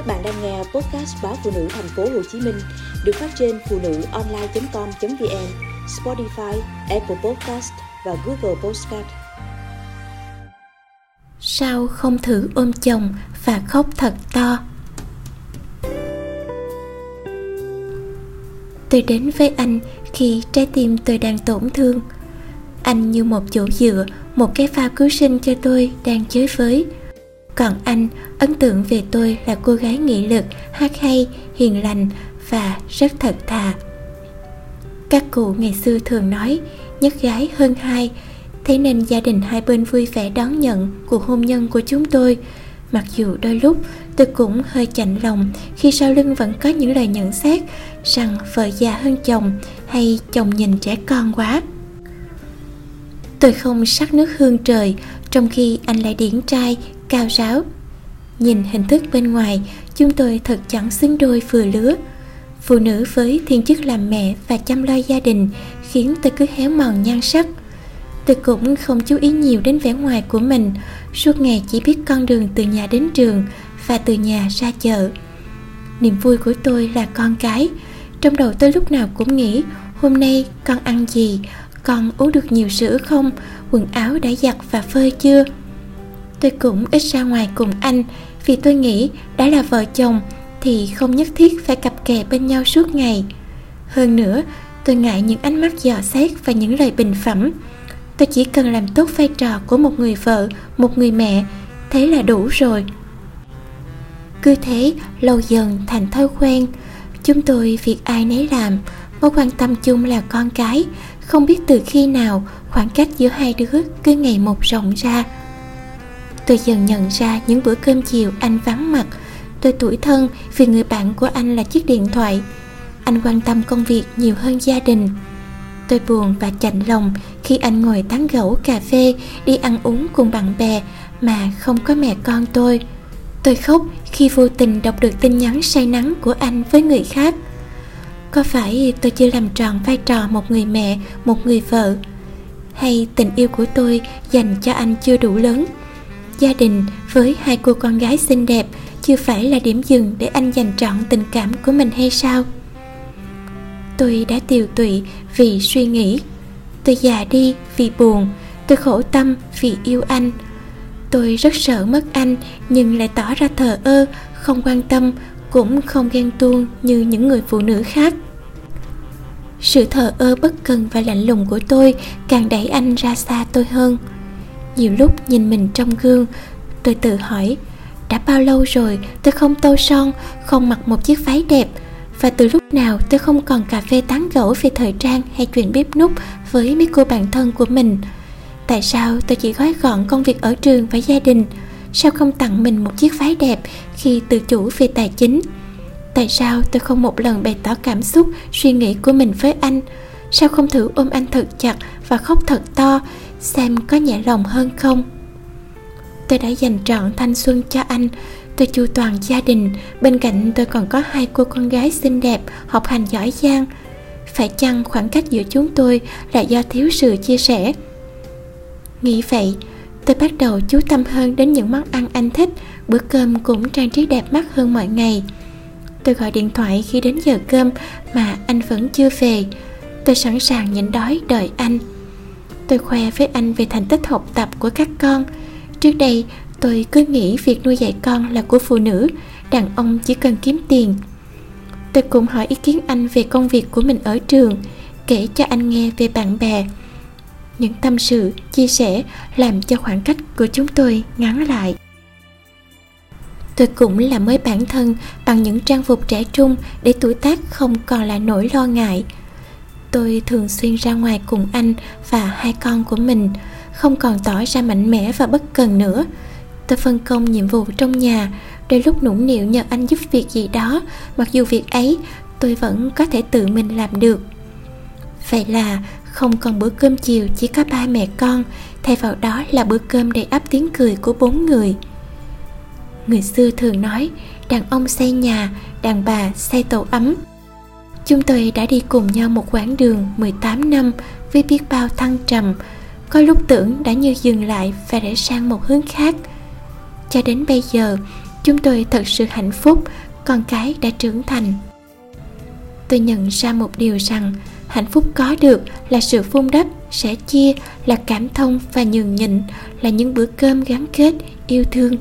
Các bạn đang nghe podcast báo phụ nữ thành phố Hồ Chí Minh được phát trên phụ nữ online.com.vn, Spotify, Apple Podcast và Google Podcast. Sao không thử ôm chồng và khóc thật to? Tôi đến với anh khi trái tim tôi đang tổn thương. Anh như một chỗ dựa, một cái phao cứu sinh cho tôi đang chới với còn anh, ấn tượng về tôi là cô gái nghị lực, hát hay, hiền lành và rất thật thà. Các cụ ngày xưa thường nói, nhất gái hơn hai. Thế nên gia đình hai bên vui vẻ đón nhận cuộc hôn nhân của chúng tôi. Mặc dù đôi lúc tôi cũng hơi chạnh lòng khi sau lưng vẫn có những lời nhận xét rằng vợ già hơn chồng hay chồng nhìn trẻ con quá. Tôi không sắc nước hương trời trong khi anh lại điển trai cao ráo. Nhìn hình thức bên ngoài, chúng tôi thật chẳng xứng đôi vừa lứa. Phụ nữ với thiên chức làm mẹ và chăm lo gia đình khiến tôi cứ héo mòn nhan sắc. Tôi cũng không chú ý nhiều đến vẻ ngoài của mình, suốt ngày chỉ biết con đường từ nhà đến trường và từ nhà ra chợ. Niềm vui của tôi là con cái. Trong đầu tôi lúc nào cũng nghĩ, hôm nay con ăn gì, con uống được nhiều sữa không, quần áo đã giặt và phơi chưa? Tôi cũng ít ra ngoài cùng anh, vì tôi nghĩ đã là vợ chồng, thì không nhất thiết phải cặp kè bên nhau suốt ngày. Hơn nữa, tôi ngại những ánh mắt dò xét và những lời bình phẩm. Tôi chỉ cần làm tốt vai trò của một người vợ, một người mẹ, thế là đủ rồi. Cứ thế, lâu dần thành thói quen. Chúng tôi việc ai nấy làm, mối quan tâm chung là con cái. Không biết từ khi nào khoảng cách giữa hai đứa cứ ngày một rộng ra tôi dần nhận ra những bữa cơm chiều anh vắng mặt. Tôi tuổi thân vì người bạn của anh là chiếc điện thoại. Anh quan tâm công việc nhiều hơn gia đình. Tôi buồn và chạnh lòng khi anh ngồi tán gẫu cà phê, đi ăn uống cùng bạn bè mà không có mẹ con tôi. Tôi khóc khi vô tình đọc được tin nhắn say nắng của anh với người khác. Có phải tôi chưa làm tròn vai trò một người mẹ, một người vợ? Hay tình yêu của tôi dành cho anh chưa đủ lớn? Gia đình với hai cô con gái xinh đẹp chưa phải là điểm dừng để anh dành trọn tình cảm của mình hay sao? Tôi đã tiều tụy vì suy nghĩ. Tôi già đi vì buồn, tôi khổ tâm vì yêu anh. Tôi rất sợ mất anh, nhưng lại tỏ ra thờ ơ, không quan tâm, cũng không ghen tuông như những người phụ nữ khác. Sự thờ ơ bất cần và lạnh lùng của tôi càng đẩy anh ra xa tôi hơn nhiều lúc nhìn mình trong gương, tôi tự hỏi, đã bao lâu rồi tôi không tô son, không mặc một chiếc váy đẹp? Và từ lúc nào tôi không còn cà phê tán gẫu về thời trang hay chuyện bếp nút với mấy cô bạn thân của mình? Tại sao tôi chỉ gói gọn công việc ở trường và gia đình? Sao không tặng mình một chiếc váy đẹp khi tự chủ về tài chính? Tại sao tôi không một lần bày tỏ cảm xúc, suy nghĩ của mình với anh? Sao không thử ôm anh thật chặt và khóc thật to xem có nhẹ lòng hơn không. Tôi đã dành trọn thanh xuân cho anh. Tôi chu toàn gia đình. Bên cạnh tôi còn có hai cô con gái xinh đẹp, học hành giỏi giang. Phải chăng khoảng cách giữa chúng tôi là do thiếu sự chia sẻ? Nghĩ vậy, tôi bắt đầu chú tâm hơn đến những món ăn anh thích. Bữa cơm cũng trang trí đẹp mắt hơn mọi ngày. Tôi gọi điện thoại khi đến giờ cơm, mà anh vẫn chưa về. Tôi sẵn sàng nhịn đói đợi anh tôi khoe với anh về thành tích học tập của các con. Trước đây, tôi cứ nghĩ việc nuôi dạy con là của phụ nữ, đàn ông chỉ cần kiếm tiền. Tôi cũng hỏi ý kiến anh về công việc của mình ở trường, kể cho anh nghe về bạn bè. Những tâm sự, chia sẻ làm cho khoảng cách của chúng tôi ngắn lại. Tôi cũng là mới bản thân bằng những trang phục trẻ trung để tuổi tác không còn là nỗi lo ngại tôi thường xuyên ra ngoài cùng anh và hai con của mình, không còn tỏ ra mạnh mẽ và bất cần nữa. Tôi phân công nhiệm vụ trong nhà, đôi lúc nũng nịu nhờ anh giúp việc gì đó. Mặc dù việc ấy, tôi vẫn có thể tự mình làm được. Vậy là không còn bữa cơm chiều, chỉ có ba mẹ con. Thay vào đó là bữa cơm đầy ắp tiếng cười của bốn người. Người xưa thường nói, đàn ông xây nhà, đàn bà xây tổ ấm. Chúng tôi đã đi cùng nhau một quãng đường 18 năm với biết bao thăng trầm, có lúc tưởng đã như dừng lại và để sang một hướng khác. Cho đến bây giờ, chúng tôi thật sự hạnh phúc con cái đã trưởng thành. Tôi nhận ra một điều rằng hạnh phúc có được là sự vun đắp sẻ chia là cảm thông và nhường nhịn là những bữa cơm gắn kết yêu thương.